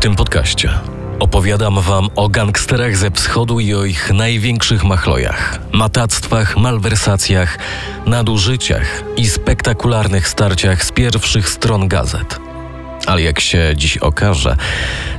tym podcaście opowiadam Wam o gangsterach ze wschodu i o ich największych machlojach, matactwach, malwersacjach, nadużyciach i spektakularnych starciach z pierwszych stron gazet. Ale jak się dziś okaże,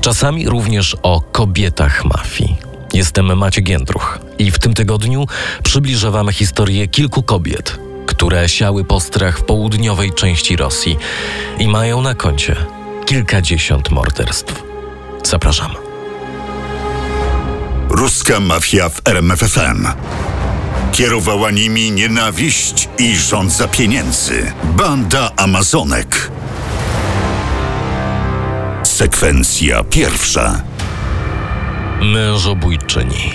czasami również o kobietach mafii. Jestem Maciek Jędruch i w tym tygodniu przybliżę Wam historię kilku kobiet, które siały postrach w południowej części Rosji i mają na koncie kilkadziesiąt morderstw. Zapraszam. Ruska mafia w RMFFM. Kierowała nimi nienawiść i żądza pieniędzy. Banda Amazonek. Sekwencja pierwsza. Mężobójczyni.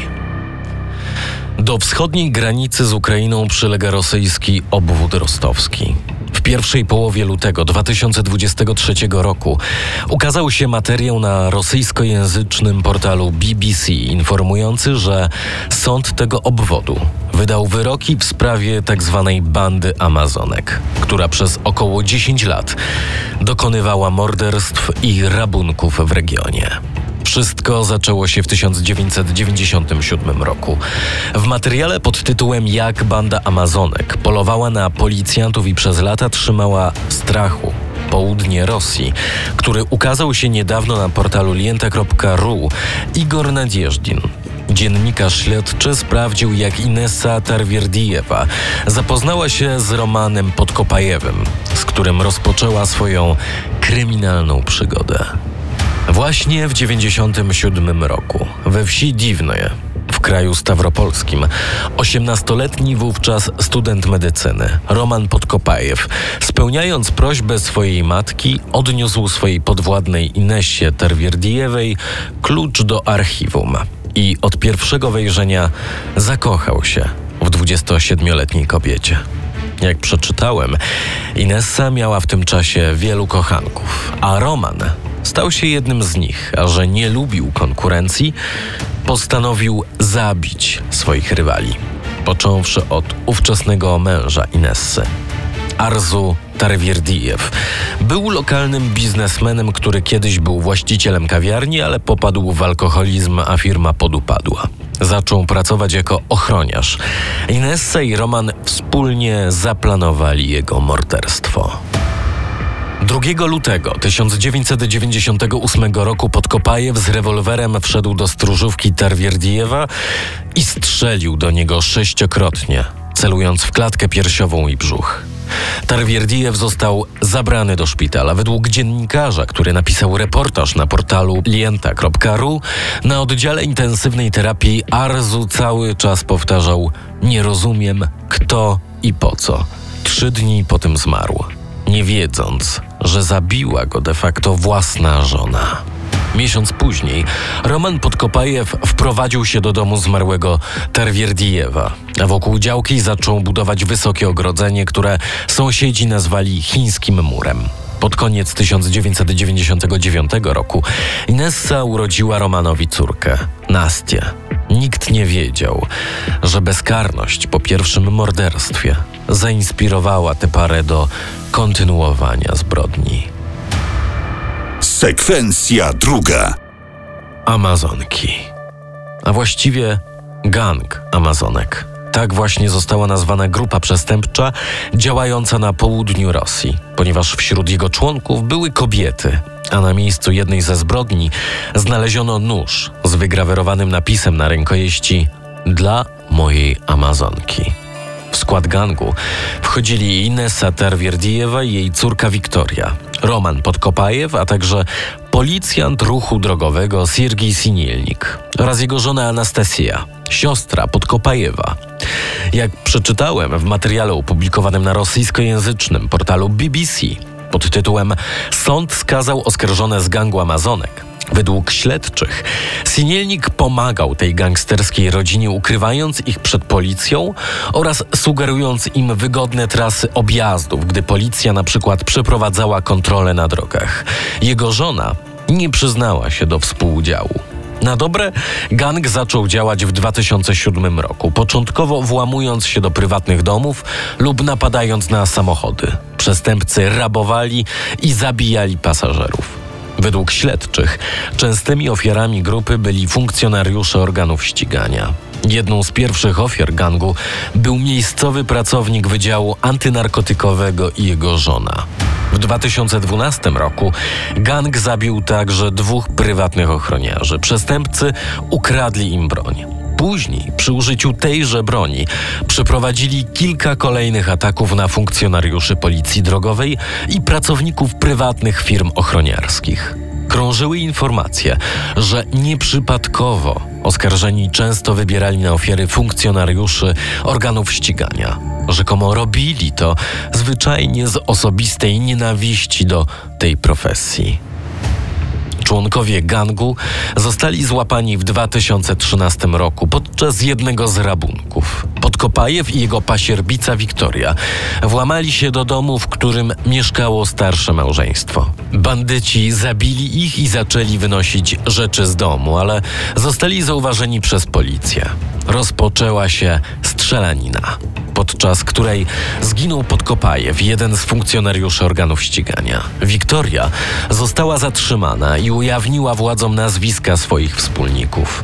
Do wschodniej granicy z Ukrainą przylega rosyjski obwód rostowski. W pierwszej połowie lutego 2023 roku ukazał się materiał na rosyjskojęzycznym portalu BBC informujący, że sąd tego obwodu wydał wyroki w sprawie tzw. Tak bandy Amazonek, która przez około 10 lat dokonywała morderstw i rabunków w regionie. Wszystko zaczęło się w 1997 roku. W materiale pod tytułem Jak banda Amazonek polowała na policjantów i przez lata trzymała strachu południe Rosji, który ukazał się niedawno na portalu lienta.ru, Igor Nadieżdin, Dziennikarz śledczy sprawdził, jak Inessa Tarwierdijewa zapoznała się z Romanem Podkopajewym, z którym rozpoczęła swoją kryminalną przygodę. Właśnie w 97 roku we wsi Dziwnoje w kraju stawropolskim. 18-letni wówczas student medycyny, Roman Podkopajew, spełniając prośbę swojej matki, odniósł swojej podwładnej Inesie Terwierdijewej klucz do archiwum i od pierwszego wejrzenia zakochał się w 27-letniej kobiecie. Jak przeczytałem, Inessa miała w tym czasie wielu kochanków, a Roman stał się jednym z nich, a że nie lubił konkurencji, postanowił zabić swoich rywali, począwszy od ówczesnego męża Inessy. Arzu Tarwierdijew. Był lokalnym biznesmenem, który kiedyś był właścicielem kawiarni, ale popadł w alkoholizm, a firma podupadła. Zaczął pracować jako ochroniarz. Inessa i Roman wspólnie zaplanowali jego morderstwo. 2 lutego 1998 roku Podkopajew z rewolwerem wszedł do stróżówki Tarwierdijewa i strzelił do niego sześciokrotnie, celując w klatkę piersiową i brzuch. Tarwierdijew został zabrany do szpitala. Według dziennikarza, który napisał reportaż na portalu lienta.ru, na oddziale intensywnej terapii Arzu cały czas powtarzał: Nie rozumiem, kto i po co. Trzy dni po tym zmarł, nie wiedząc, że zabiła go de facto własna żona. Miesiąc później Roman Podkopajew wprowadził się do domu zmarłego Tarwierdijewa, a wokół działki zaczął budować wysokie ogrodzenie, które sąsiedzi nazwali chińskim murem. Pod koniec 1999 roku Inessa urodziła Romanowi córkę, Nastię. Nikt nie wiedział, że bezkarność po pierwszym morderstwie zainspirowała tę parę do kontynuowania zbrodni. Sekwencja druga. Amazonki. A właściwie gang Amazonek. Tak właśnie została nazwana grupa przestępcza działająca na południu Rosji, ponieważ wśród jego członków były kobiety, a na miejscu jednej ze zbrodni znaleziono nóż z wygrawerowanym napisem na rękojeści dla mojej Amazonki. W skład gangu wchodzili Inessa Terwierdijewa i jej córka Wiktoria, Roman Podkopajew, a także policjant ruchu drogowego Siergiej Sinielnik oraz jego żona Anastasia, siostra Podkopajewa. Jak przeczytałem w materiale opublikowanym na rosyjskojęzycznym portalu BBC pod tytułem Sąd skazał oskarżone z gangu Amazonek Według śledczych, Sinielnik pomagał tej gangsterskiej rodzinie, ukrywając ich przed policją oraz sugerując im wygodne trasy objazdów, gdy policja na przykład przeprowadzała kontrolę na drogach. Jego żona nie przyznała się do współudziału. Na dobre, gang zaczął działać w 2007 roku, początkowo włamując się do prywatnych domów lub napadając na samochody. Przestępcy rabowali i zabijali pasażerów. Według śledczych częstymi ofiarami grupy byli funkcjonariusze organów ścigania. Jedną z pierwszych ofiar gangu był miejscowy pracownik Wydziału Antynarkotykowego i jego żona. W 2012 roku gang zabił także dwóch prywatnych ochroniarzy. Przestępcy ukradli im broń. Później, przy użyciu tejże broni, przeprowadzili kilka kolejnych ataków na funkcjonariuszy policji drogowej i pracowników prywatnych firm ochroniarskich. Krążyły informacje, że nieprzypadkowo oskarżeni często wybierali na ofiary funkcjonariuszy organów ścigania. Rzekomo robili to zwyczajnie z osobistej nienawiści do tej profesji. Członkowie gangu zostali złapani w 2013 roku podczas jednego z rabunków. Podkopajew i jego pasierbica Wiktoria włamali się do domu, w którym mieszkało starsze małżeństwo. Bandyci zabili ich i zaczęli wynosić rzeczy z domu, ale zostali zauważeni przez policję. Rozpoczęła się strzelanina podczas której zginął Podkopajew, jeden z funkcjonariuszy organów ścigania. Wiktoria została zatrzymana i ujawniła władzom nazwiska swoich wspólników.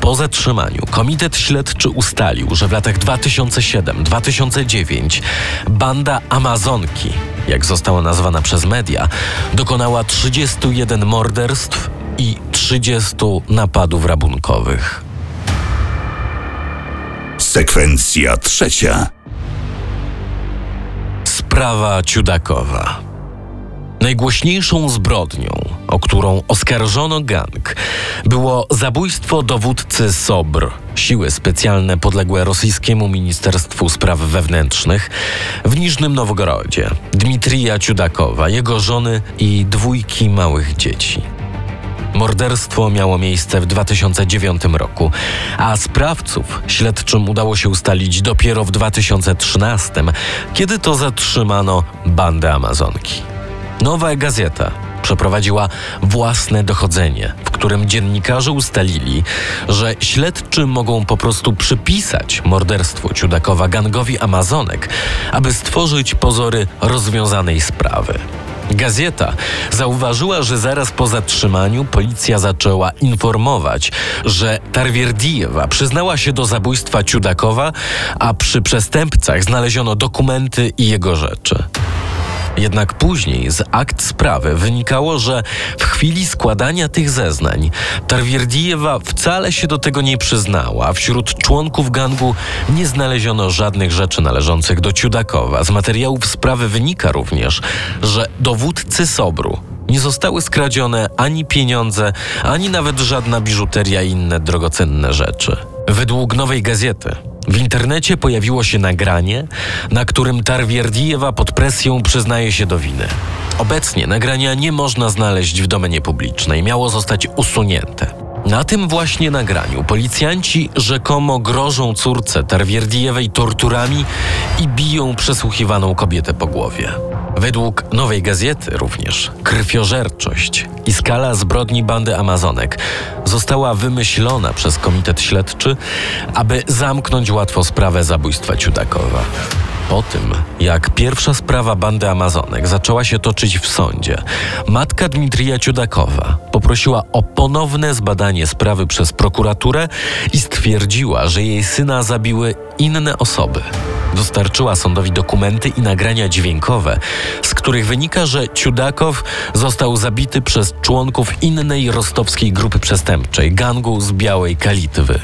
Po zatrzymaniu Komitet Śledczy ustalił, że w latach 2007-2009 banda Amazonki, jak została nazwana przez media, dokonała 31 morderstw i 30 napadów rabunkowych. Sekwencja trzecia. Sprawa Ciudakowa. Najgłośniejszą zbrodnią, o którą oskarżono gang, było zabójstwo dowódcy SOBR, siły specjalne podległe rosyjskiemu Ministerstwu Spraw Wewnętrznych, w Niżnym Nowgorodzie, Dmitrija Ciudakowa, jego żony i dwójki małych dzieci. Morderstwo miało miejsce w 2009 roku, a sprawców śledczym udało się ustalić dopiero w 2013, kiedy to zatrzymano bandę Amazonki. Nowa Gazeta przeprowadziła własne dochodzenie, w którym dziennikarze ustalili, że śledczy mogą po prostu przypisać morderstwo Ciudakowa gangowi Amazonek, aby stworzyć pozory rozwiązanej sprawy. Gazeta zauważyła, że zaraz po zatrzymaniu policja zaczęła informować, że Tarwierdijewa przyznała się do zabójstwa Ciudakowa, a przy przestępcach znaleziono dokumenty i jego rzeczy. Jednak później z akt sprawy wynikało, że w chwili składania tych zeznań Tarwierdijewa wcale się do tego nie przyznała, wśród członków gangu nie znaleziono żadnych rzeczy należących do Ciudakowa. Z materiałów sprawy wynika również, że dowódcy Sobru nie zostały skradzione ani pieniądze, ani nawet żadna biżuteria i inne drogocenne rzeczy. Według nowej gazety w internecie pojawiło się nagranie, na którym Tarwierdijewa pod presją przyznaje się do winy. Obecnie nagrania nie można znaleźć w domenie publicznej, miało zostać usunięte. Na tym właśnie nagraniu policjanci rzekomo grożą córce Tarwierdijewej torturami i biją przesłuchiwaną kobietę po głowie. Według nowej gazety również krwiożerczość i skala zbrodni bandy Amazonek została wymyślona przez Komitet Śledczy, aby zamknąć łatwo sprawę zabójstwa Ciudakowa. Po tym, jak pierwsza sprawa bandy Amazonek zaczęła się toczyć w sądzie, matka Dmitrija Ciudakowa poprosiła o ponowne zbadanie sprawy przez prokuraturę i stwierdziła, że jej syna zabiły inne osoby. Dostarczyła sądowi dokumenty i nagrania dźwiękowe, z których wynika, że Ciudakow został zabity przez członków innej rostowskiej grupy przestępczej, gangu z Białej Kalitwy.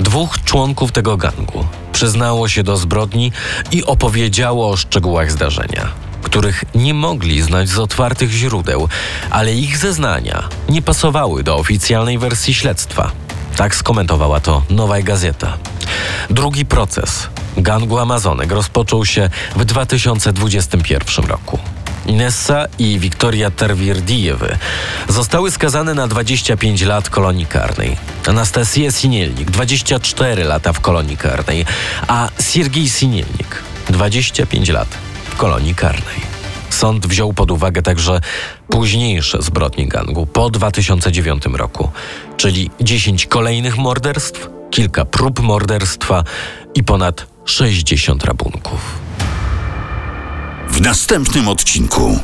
Dwóch członków tego gangu przyznało się do zbrodni i opowiedziało o szczegółach zdarzenia, których nie mogli znać z otwartych źródeł, ale ich zeznania nie pasowały do oficjalnej wersji śledztwa. Tak skomentowała to Nowa Gazeta. Drugi proces gangu Amazonek rozpoczął się w 2021 roku. Inessa i Wiktoria Terwirdijewy zostały skazane na 25 lat kolonii karnej. Anastasię Sinielnik 24 lata w kolonii karnej, a Siergiej Sinielnik 25 lat w kolonii karnej. Sąd wziął pod uwagę także późniejsze zbrodnie gangu po 2009 roku, czyli 10 kolejnych morderstw, kilka prób morderstwa i ponad 60 rabunków. Następnym odcinku.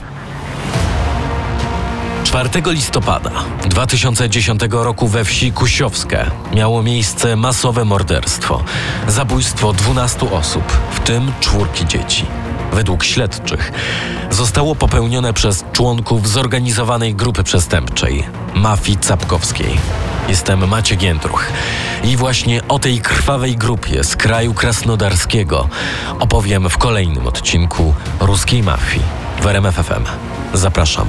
4 listopada 2010 roku we wsi Kusiowskie miało miejsce masowe morderstwo. Zabójstwo 12 osób, w tym czwórki dzieci. Według śledczych zostało popełnione przez członków zorganizowanej grupy przestępczej mafii capkowskiej. Jestem Maciek Jędruch i właśnie o tej krwawej grupie z kraju krasnodarskiego opowiem w kolejnym odcinku Ruskiej Mafii w RMFFM. Zapraszam.